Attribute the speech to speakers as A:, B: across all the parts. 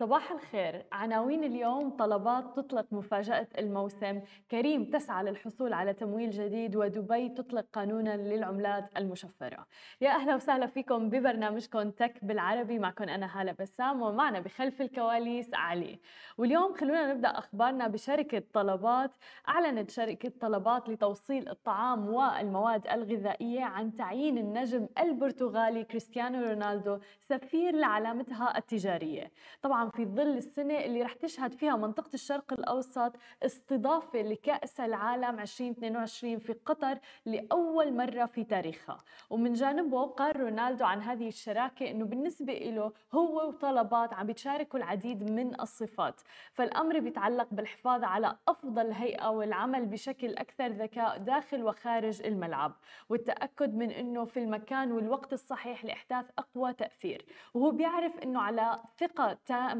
A: صباح الخير. عناوين اليوم طلبات تطلق مفاجأة الموسم. كريم تسعى للحصول على تمويل جديد ودبي تطلق قانونا للعملات المشفرة. يا أهلا وسهلا فيكم ببرنامجكم تك بالعربي. معكم أنا هالة بسام ومعنا بخلف الكواليس علي. واليوم خلونا نبدأ أخبارنا بشركة طلبات. أعلنت شركة طلبات لتوصيل الطعام والمواد الغذائية عن تعيين النجم البرتغالي كريستيانو رونالدو سفير لعلامتها التجارية. طبعا في ظل السنة اللي رح تشهد فيها منطقة الشرق الأوسط استضافة لكأس العالم 2022 في قطر لأول مرة في تاريخها. ومن جانبه قال رونالدو عن هذه الشراكة أنه بالنسبة له هو وطلبات عم بيتشاركوا العديد من الصفات. فالأمر بيتعلق بالحفاظ على أفضل هيئة والعمل بشكل أكثر ذكاء داخل وخارج الملعب والتأكد من أنه في المكان والوقت الصحيح لإحداث أقوى تأثير. وهو بيعرف أنه على ثقة تامة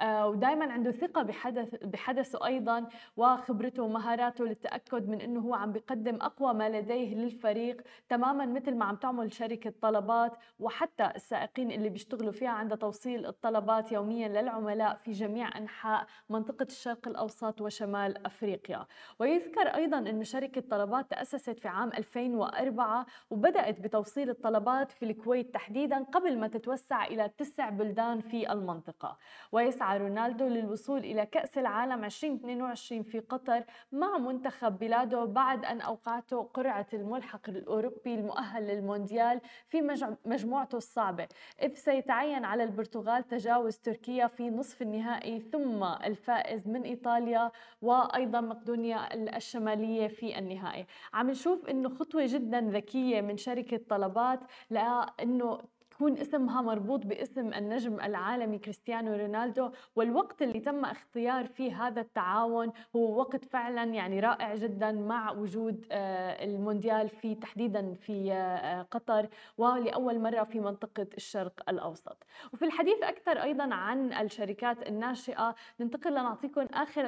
A: آه، ودائما عنده ثقة بحدث بحدثه أيضا وخبرته ومهاراته للتأكد من أنه هو عم بيقدم أقوى ما لديه للفريق تماما مثل ما عم تعمل شركة طلبات وحتى السائقين اللي بيشتغلوا فيها عند توصيل الطلبات يوميا للعملاء في جميع أنحاء منطقة الشرق الأوسط وشمال أفريقيا. ويذكر أيضا أن شركة طلبات تأسست في عام 2004 وبدأت بتوصيل الطلبات في الكويت تحديدا قبل ما تتوسع إلى تسع بلدان في المنطقة. ويسعى رونالدو للوصول إلى كأس العالم 2022 في قطر مع منتخب بلاده بعد أن أوقعته قرعة الملحق الأوروبي المؤهل للمونديال في مجموعته الصعبة. إذ سيتعين على البرتغال تجاوز تركيا في نصف النهائي ثم الفائز من إيطاليا وأيضا مقدونيا الشمالية في النهائي. عم نشوف أنه خطوة جدا ذكية من شركة طلبات لأنه يكون اسمها مربوط باسم النجم العالمي كريستيانو رونالدو والوقت اللي تم اختيار فيه هذا التعاون هو وقت فعلا يعني رائع جدا مع وجود آه، المونديال في تحديدا في آه، قطر ولأول مرة في منطقة الشرق الأوسط. وفي الحديث أكثر أيضا عن الشركات الناشئة ننتقل لنعطيكم آخر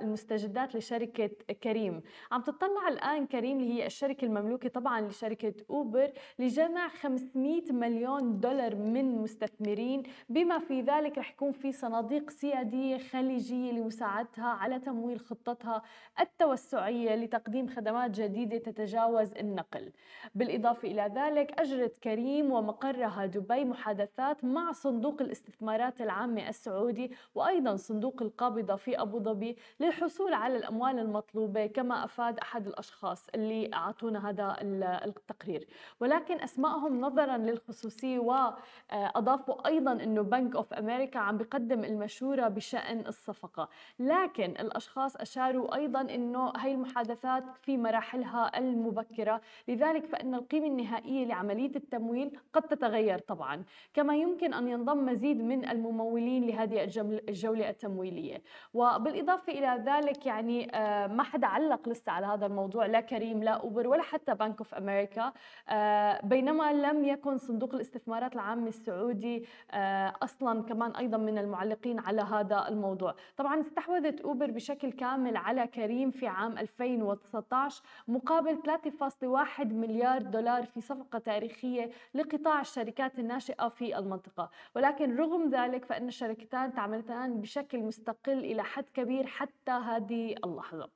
A: المستجدات لشركة كريم. عم تطلع الآن كريم اللي هي الشركة المملوكة طبعا لشركة أوبر لجمع 500 مليون مليون دولار من مستثمرين بما في ذلك رح يكون في صناديق سيادية خليجية لمساعدتها على تمويل خطتها التوسعية لتقديم خدمات جديدة تتجاوز النقل. بالإضافة إلى ذلك أجرت كريم ومقرها دبي محادثات مع صندوق الاستثمارات العامة السعودي وأيضا صندوق القابضة في أبو ظبي للحصول على الأموال المطلوبة كما أفاد أحد الأشخاص اللي أعطونا هذا التقرير. ولكن أسمائهم نظرا للخصوص الخصوصيه آه، واضافوا أيضا إنه بنك اوف أمريكا عم بقدم المشورة بشأن الصفقة. لكن الأشخاص أشاروا أيضا إنه هي المحادثات في مراحلها المبكرة. لذلك فإن القيمة النهائية لعملية التمويل قد تتغير طبعا. كما يمكن أن ينضم مزيد من الممولين لهذه الجولة التمويلية. وبالإضافة إلى ذلك يعني آه، ما حدا علق لسه على هذا الموضوع لا كريم لا أوبر ولا حتى بنك اوف أمريكا بينما لم يكن صندوق صندوق الاستثمارات العام السعودي آه، أصلا كمان أيضا من المعلقين على هذا الموضوع. طبعا استحوذت أوبر بشكل كامل على كريم في عام 2019 مقابل 3.1 مليار دولار في صفقة تاريخية لقطاع الشركات الناشئة في المنطقة. ولكن رغم ذلك فإن الشركتان تعملتان بشكل مستقل إلى حد كبير حتى هذه اللحظة.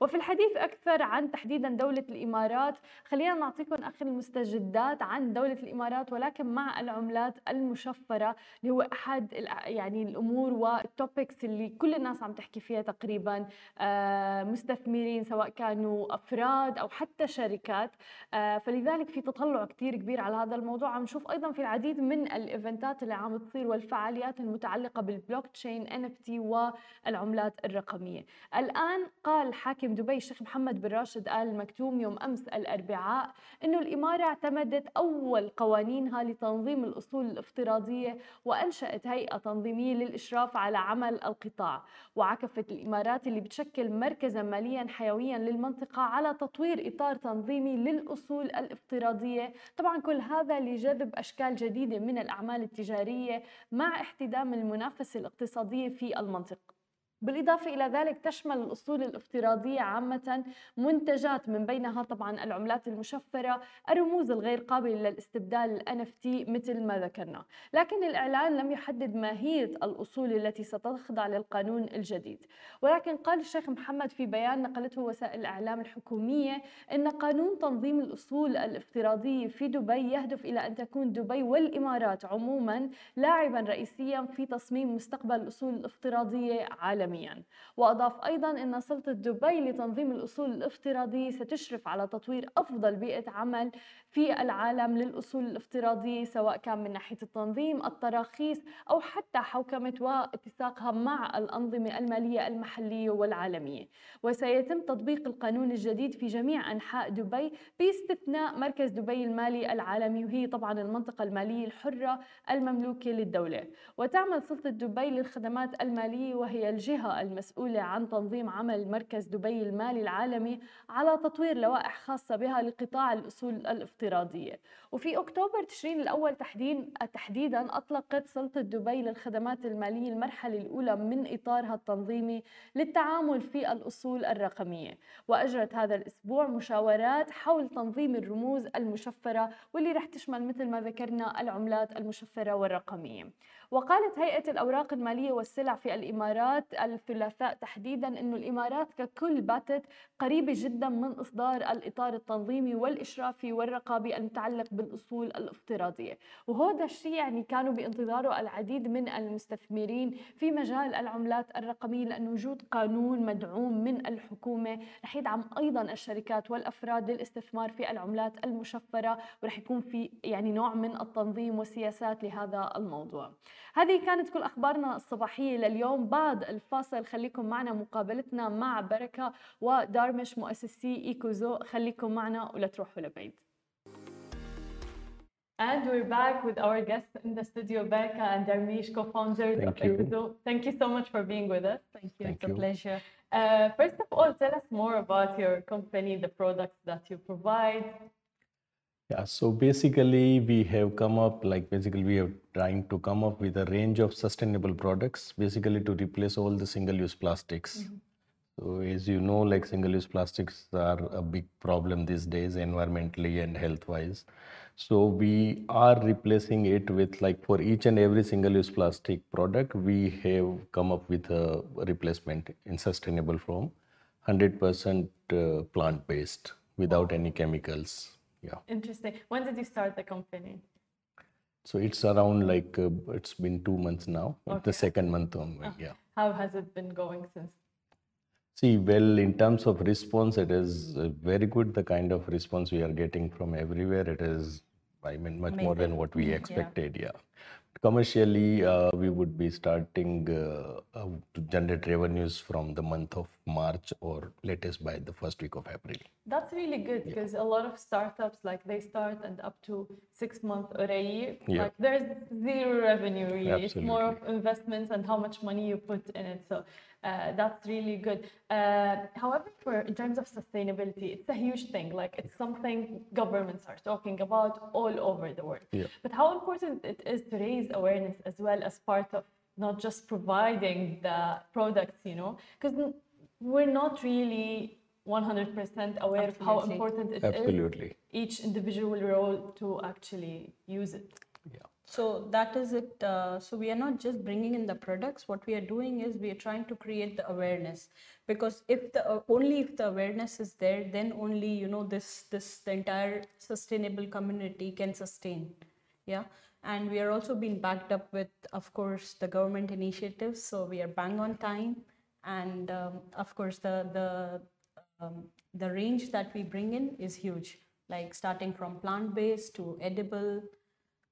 A: وفي الحديث أكثر عن تحديدا دولة الإمارات خلينا نعطيكم آخر المستجدات عن دولة الإمارات ولكن مع العملات المشفرة اللي هو أحد يعني الأمور والتوبكس اللي كل الناس عم تحكي فيها تقريبا آه، مستثمرين سواء كانوا أفراد أو حتى شركات آه، فلذلك في تطلع كتير كبير على هذا الموضوع. عم نشوف أيضا في العديد من الإيفنتات اللي عم تصير والفعاليات المتعلقة بالبلوك تشين NFT والعملات الرقمية. الآن قال حاكم حاكم دبي الشيخ محمد بن راشد آل مكتوم يوم أمس الأربعاء أنه الإمارة اعتمدت أول قوانينها لتنظيم الأصول الافتراضية وأنشأت هيئة تنظيمية للإشراف على عمل القطاع وعكفت الإمارات اللي بتشكل مركزا ماليا حيويا للمنطقة على تطوير إطار تنظيمي للأصول الافتراضية. طبعا كل هذا لجذب أشكال جديدة من الأعمال التجارية مع احتدام المنافسة الاقتصادية في المنطقة. بالإضافة إلى ذلك تشمل الأصول الافتراضية عامة منتجات من بينها طبعا العملات المشفرة الرموز الغير قابلة للاستبدال ال NFT مثل ما ذكرنا. لكن الإعلان لم يحدد ماهية الأصول التي ستخضع للقانون الجديد. ولكن قال الشيخ محمد في بيان نقلته وسائل الإعلام الحكومية أن قانون تنظيم الأصول الافتراضية في دبي يهدف إلى أن تكون دبي والإمارات عموما لاعبا رئيسيا في تصميم مستقبل الأصول الافتراضية عالميا. عالميا وأضاف أيضا أن سلطة دبي لتنظيم الأصول الافتراضية ستشرف على تطوير أفضل بيئة عمل في العالم للأصول الافتراضية سواء كان من ناحية التنظيم التراخيص أو حتى حوكمة واتساقها مع الأنظمة المالية المحلية والعالمية. وسيتم تطبيق القانون الجديد في جميع أنحاء دبي باستثناء مركز دبي المالي العالمي وهي طبعا المنطقة المالية الحرة المملوكة للدولة. وتعمل سلطة دبي للخدمات المالية وهي الجهة المسؤولة عن تنظيم عمل مركز دبي المالي العالمي على تطوير لوائح خاصة بها لقطاع الأصول الإفتراضية. وفي أكتوبر تشرين الأول تحديد تحديدا أطلقت سلطة دبي للخدمات المالية المرحلة الأولى من إطارها التنظيمي للتعامل في الأصول الرقمية. وأجرت هذا الأسبوع مشاورات حول تنظيم الرموز المشفرة واللي رح تشمل مثل ما ذكرنا العملات المشفرة والرقمية. وقالت هيئة الأوراق المالية والسلع في الإمارات الثلاثاء تحديدا أن الإمارات ككل باتت قريبة جدا من إصدار الإطار التنظيمي والإشرافي والرقابي المتعلق بالأصول الافتراضية. وهذا الشيء يعني كانوا بانتظاره العديد من المستثمرين في مجال العملات الرقمية لأن وجود قانون مدعوم من الحكومة رح يدعم أيضا الشركات والأفراد للاستثمار في العملات المشفرة ورح يكون في يعني نوع من التنظيم والسياسات لهذا الموضوع. هذه كانت كل أخبارنا الصباحية لليوم بعد الفاصل خليكم معنا مقابلتنا مع بركة ودارمش مؤسسي إيكوزو خليكم معنا ولا تروحوا لبعيد And we're back with our guests in the studio, Berka and Darmish, co-founders
B: Thank
A: of
B: you.
A: Equizo. Thank you so much for being with us.
C: Thank you.
B: Thank
C: it's
B: you.
C: a pleasure.
A: Uh, first of all, tell us more about your company, the products that you provide.
B: Yeah, so basically we have come up like basically we are trying to come up with a range of sustainable products basically to replace all the single-use plastics. So as you know, like single-use plastics are a big problem these days environmentally and health-wise. So we are replacing it with like for each and every single-use plastic product, we have come up with a replacement in sustainable form, 100% uh, plant-based without any chemicals. Yeah.
A: Interesting. When did you start the company?
B: So it's around like uh, it's been two months now.
A: Okay.
B: The second month onward, yeah.
A: How has it been going since?
B: See, well, in terms of response, it is uh, very good. The kind of response we are getting from everywhere, it is, I mean, much more than what we expected. Yeah. Commercially, uh, we would be starting uh, uh, to generate revenues from the month of March or latest by the first week of April.
A: That's really good because a lot of startups like they start and up to six months or a year,
B: Yeah.
A: like there's zero revenue really. It's more of investments and how much money you put in it. So uh, that's really good. Uh, however, for in terms of sustainability, it's a huge thing. Like it's something governments are talking about all over the world.
B: Yeah.
A: But how important it is to raise awareness as well as part of not just providing the products, you know, because we're not really 100% aware of how
C: Absolutely.
A: important it is
B: Absolutely.
A: each individual role to actually use it.
B: Yeah.
C: So that is it. Uh, so we are not just bringing in the products. What we are doing is we are trying to create the awareness, because if the uh, only if the awareness is there, then only you know this this the entire sustainable community can sustain. Yeah, and we are also being backed up with, of course, the government initiatives. So we are bang on time, and um, of course the the um, the range that we bring in is huge. Like starting from plant based to edible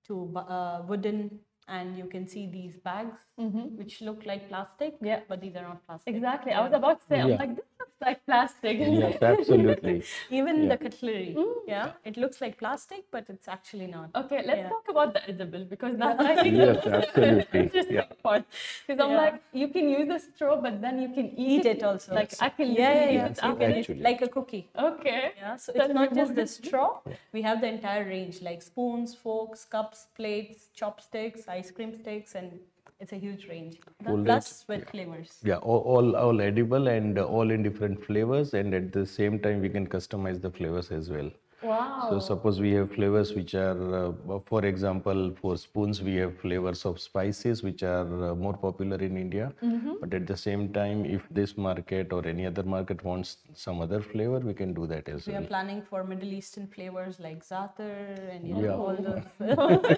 C: to uh, wooden and you can see these bags which look like plastic
A: Yeah.
C: but these are not plastic
A: Exactly. I was about to say, I'm like, this looks looks like plastic.
B: Yes, absolutely.
C: Even
B: Yeah.
C: the cutlery, mm. yeah, it looks like plastic, but it's actually not.
A: Okay, let's
C: Yeah.
A: talk about the edible because that's I think
B: Yes,
A: that's the
B: absolutely.
A: interesting
B: Yeah.
A: part. Because I'm
C: Yeah.
A: like, you can use a straw, but then you can eat,
C: Eat it also.
A: Like I can
C: yeah, yeah, yeah.
A: it
C: So you can eat
B: Actually.
C: like a cookie.
A: Okay.
C: Yeah, so
A: Tell
C: it's not just the straw. We have the entire range like spoons, forks, cups, plates, chopsticks, ice cream sticks, and it's a huge range.
B: Full
C: Plus with flavors.
B: Yeah, all, all all edible and all in different flavors, and at the same time we can customize the flavors as well.
A: Wow.
B: So suppose we have flavors which are, uh, for example, for spoons we have flavors of spices which are uh, more popular in India. But at the same time, if this market or any other market wants some other flavor, we can do that as well.
C: We are planning for Middle Eastern flavors like za'atar and you know,
B: Yeah.
C: all those.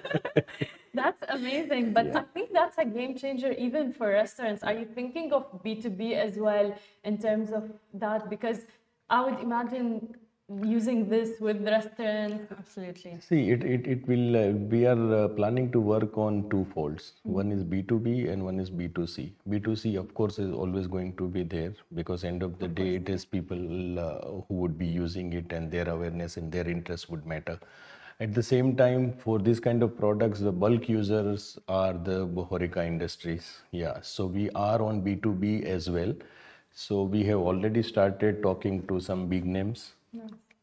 A: That's amazing. But I think that's a game changer even for restaurants. Are you thinking of B2B as well in terms of that? Because I would imagine using this with restaurants.
C: Absolutely.
B: See, it, it, it will, uh, we are uh, planning to work on two folds. One is B2B and one is B2C. B2C, of course, is always going to be there because end of the day, it is people uh, who would be using it and their awareness and their interest would matter. At the same time, for these kind of products, the bulk users are the Horeca industries. Yeah, so we are on B2B as well. So we have already started talking to some big names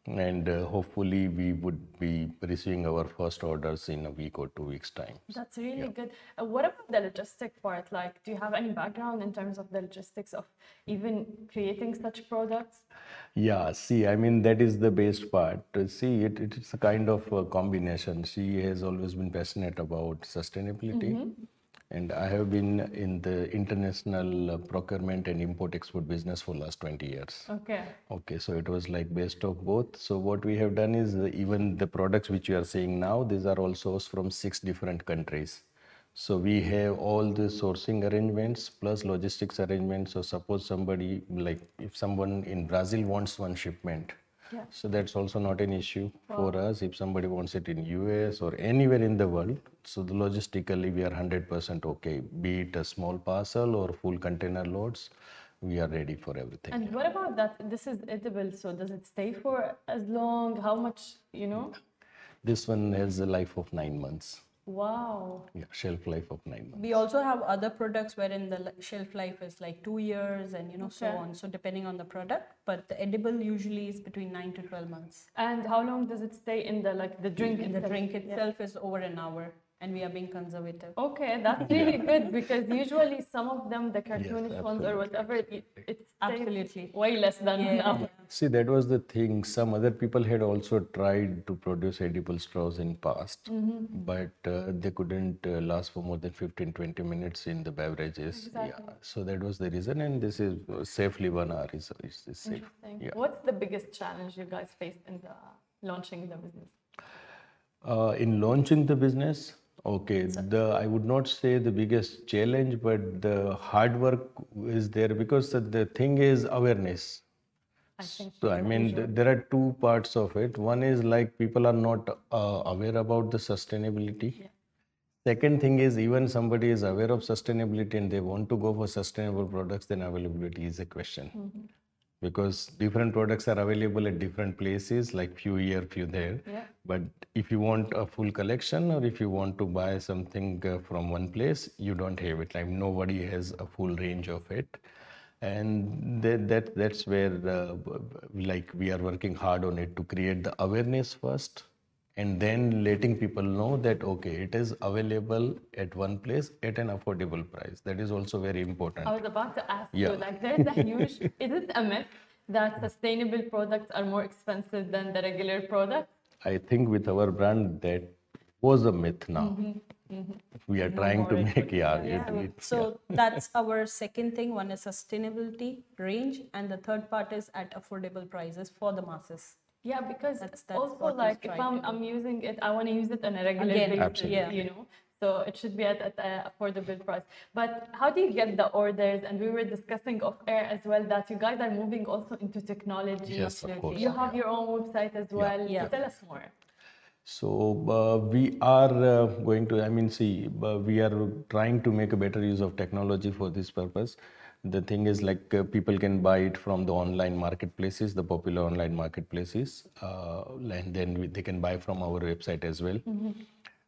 B: and uh, hopefully we would be receiving our first orders in a week or two weeks time.
A: That's really good. Uh, what about the logistic part? Like, do you have any background in terms of the logistics of even creating such products?
B: yeah see i mean that is the best part. Uh, see it, it is a kind of a combination. She has always been passionate about sustainability and i have been in the international uh, procurement and import export business for last 20 years
A: Okay.
B: Okay, so it was like best of both. So what we have done is uh, even the products which you are seeing now, these are all sourced from six different countries. So we have all the sourcing arrangements plus logistics arrangements. So suppose somebody like if someone in Brazil wants one shipment,
A: Yeah.
B: so that's also not an issue for us. If somebody wants it in US or anywhere in the world, so the logistically we are 100% okay. Be it a small parcel or full container loads, we are ready for everything.
A: And what about that? This is edible, so does it stay for as long? How much, you know?
B: This one has a life of nine months.
A: Wow.
B: Yeah, shelf life of nine months.
C: We also have other products wherein the shelf life is like two years and you know so on. So depending on the product, but the edible usually is between nine to twelve months.
A: And how long does it stay in the like the drink?
C: And the
A: itself?
C: drink
A: Yeah.
C: itself is over an hour, and we are being conservative.
A: Okay, that's really good because usually some of them, the cartoonish ones or whatever, it, it
C: Absolutely.
A: way less than an
C: Yeah.
A: hour.
B: See, that was the thing. Some other people had also tried to produce edible straws in past, but uh, they couldn't uh, last for more than 15, 20 minutes in the beverages. Yeah, so that was the reason, and this is uh, safely one hour is, is, is safe.
A: Interesting.
B: Yeah.
A: What's the biggest challenge you guys faced in the launching the business?
B: Uh, in launching the business, okay, the I would not say the biggest challenge, but the hard work is there because the, thing is awareness.
A: I think
B: So I mean, th- there are two parts of it. One is like people are not uh, aware about the sustainability. Yeah. Second thing is even somebody is aware of sustainability and they want to go for sustainable products, then availability is a question. Because different products are available at different places, like few here, few there.
A: Yeah.
B: But if you want a full collection or if you want to buy something uh, from one place, you don't have it. Like nobody has a full range of it. And that, that that's where uh, like we are working hard on it to create the awareness first and then letting people know that okay it is available at one place at an affordable price that is also very important
A: I was about to ask
B: Yeah.
A: you, like, there's a huge, is it a myth that sustainable products are more expensive than the regular products?
B: i think with our brand that was a myth now mm-hmm. Mm-hmm. we are trying to
C: more it
B: make yeah,
C: Yeah.
B: it, it,
C: So that's our second thing. One is sustainability range, and the third part is at affordable prices for the masses.
A: Yeah, because
C: That's- that's
A: also like if I'm. I'm using it, I want to use it on a regular
C: Again,
A: basis,
B: Absolutely.
A: you know. So it should be at, at an affordable price. But how do you get the orders? And we were discussing off air as well that you guys are moving also into technology.
B: Yes, of course.
A: You have your own website as well.
C: Yeah.
A: So tell us more.
B: So uh, we are uh, going to, I mean, see, uh, we are trying to make a better use of technology for this purpose. The thing is, like, uh, people can buy it from the online marketplaces, the popular online marketplaces, uh, and then we, they can buy from our website as well.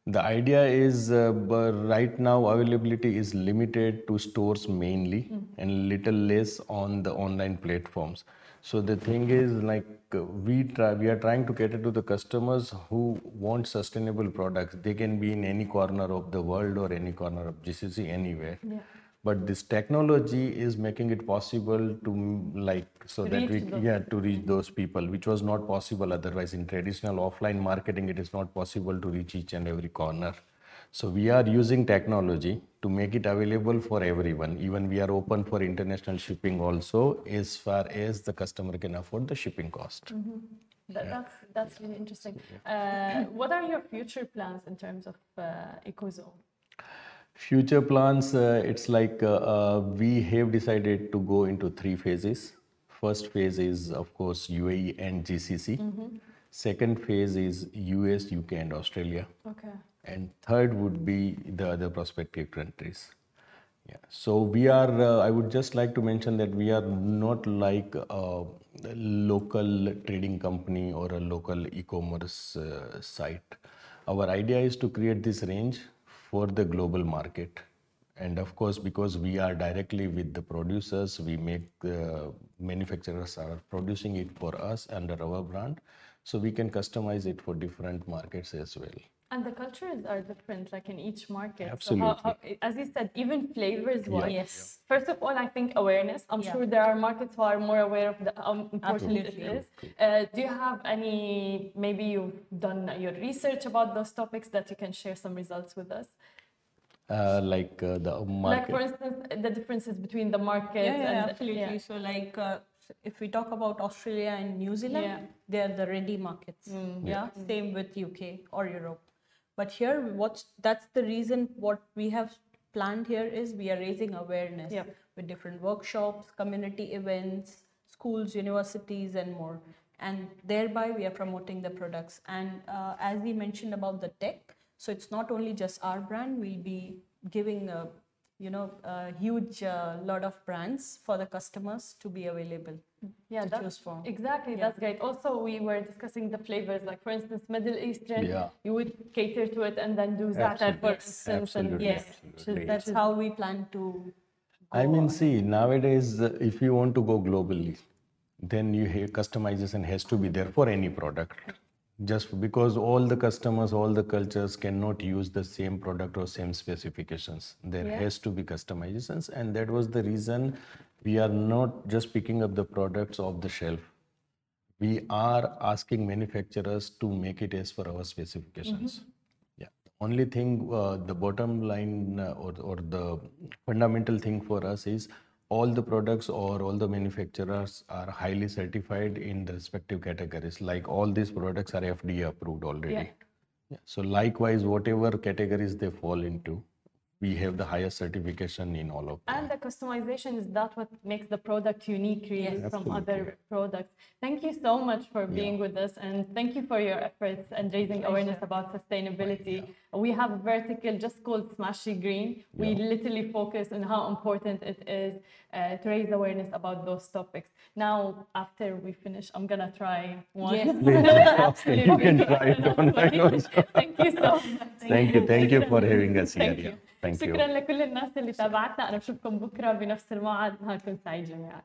B: The idea is, uh, right now availability is limited to stores mainly, and little less on the online platforms. So the thing is, like, uh, we try, we are trying to cater to the customers who want sustainable products. They can be in any corner of the world or any corner of GCC, anywhere. But this technology is making it possible to like so that we
A: Reach those
B: yeah to reach those people, which was not possible otherwise in traditional offline marketing. It is not possible to reach each and every corner. So we are using technology to make it available for everyone. Even we are open for international shipping also, as far as the customer can afford the shipping cost.
A: That, that's that's really interesting. Uh, what are your future plans in terms of uh, ecozone?
B: Future plans, uh, it's like uh, uh, we have decided to go into three phases. First phase is, of course, UAE and GCC. Second phase is US, UK, and Australia.
A: Okay.
B: And third would be the other prospective countries. Yeah. So we are, uh, I would just like to mention that we are not like a local trading company or a local e commerce uh, site. Our idea is to create this range for the global market. And of course, because we are directly with the producers, we make the manufacturers are producing it for us under our brand. So we can customize it for different markets as well.
A: And the cultures are different, like in each market. So
B: Absolutely.
A: how, how, as you said, even flavors wise.
C: Yes.
A: First of all, I think awareness. I'm
C: Yeah.
A: sure there are markets who are more aware of the, how important it
C: Absolutely.
A: is. Uh, do you have any? Maybe you've done your research about those topics that you can share some results with us.
B: Uh, like uh, the
A: Like for instance, the differences between the markets
C: Yeah, yeah,
A: and
C: absolutely.
A: yeah.
C: So, like, uh, if we talk about Australia and New Zealand,
A: Yeah. Mm.
C: they are the ready markets. Yeah, same with UK or Europe. But here, what's that's the reason what we have planned here is we are raising awareness
A: Yeah.
C: with different workshops, community events, schools, universities, and more. And thereby, we are promoting the products. And uh, as we mentioned about the tech, so it's not only just our brand. We'll be giving a you know a huge uh, lot of brands for the customers to be available
A: yeah,
C: to
A: that's,
C: choose from.
A: Exactly, that's great. Also, we were discussing the flavors, like for instance, Middle Eastern,
B: Yeah.
A: you would cater to it and then do za'atar, for
B: Absolutely.
A: instance. And
B: Absolutely.
A: yes,
B: Absolutely.
C: That's how we plan to.
B: I mean,
C: on.
B: see, nowadays, uh, if you want to go globally, then you have customization has to be there for any product. Just because all the customers, all the cultures cannot use the same product or same specifications, there
A: Yeah.
B: has to be customizations, and that was the reason we are not just picking up the products off the shelf. We are asking manufacturers to make it as per our specifications. Yeah. Only thing, uh, the bottom line uh, or, or the fundamental thing for us is all the products or all the manufacturers are highly certified in the respective categories. Like all these products are FDA approved already.
A: Yeah.
B: Yeah. So likewise, whatever categories they fall into, we have the highest certification in all of them.
A: And the customization is that what makes the product unique really
C: Yes.
A: from other products. Thank you so much for being with us and thank you for your efforts and raising awareness about sustainability. We have a vertical just called Smashi Green. We literally focus on how important it is uh, to raise awareness about those topics. Now, after we finish, I'm gonna try one.
C: Yes.
B: you can try it online also.
A: Thank you so much.
B: Thank you. Thank you for having us here.
A: Thank you.
B: Thank you.
A: شكرا لكل الناس اللي تابعتنا. أنا بشوفكم بكرة بنفس الموعد. نهاركم سعيد جميعا.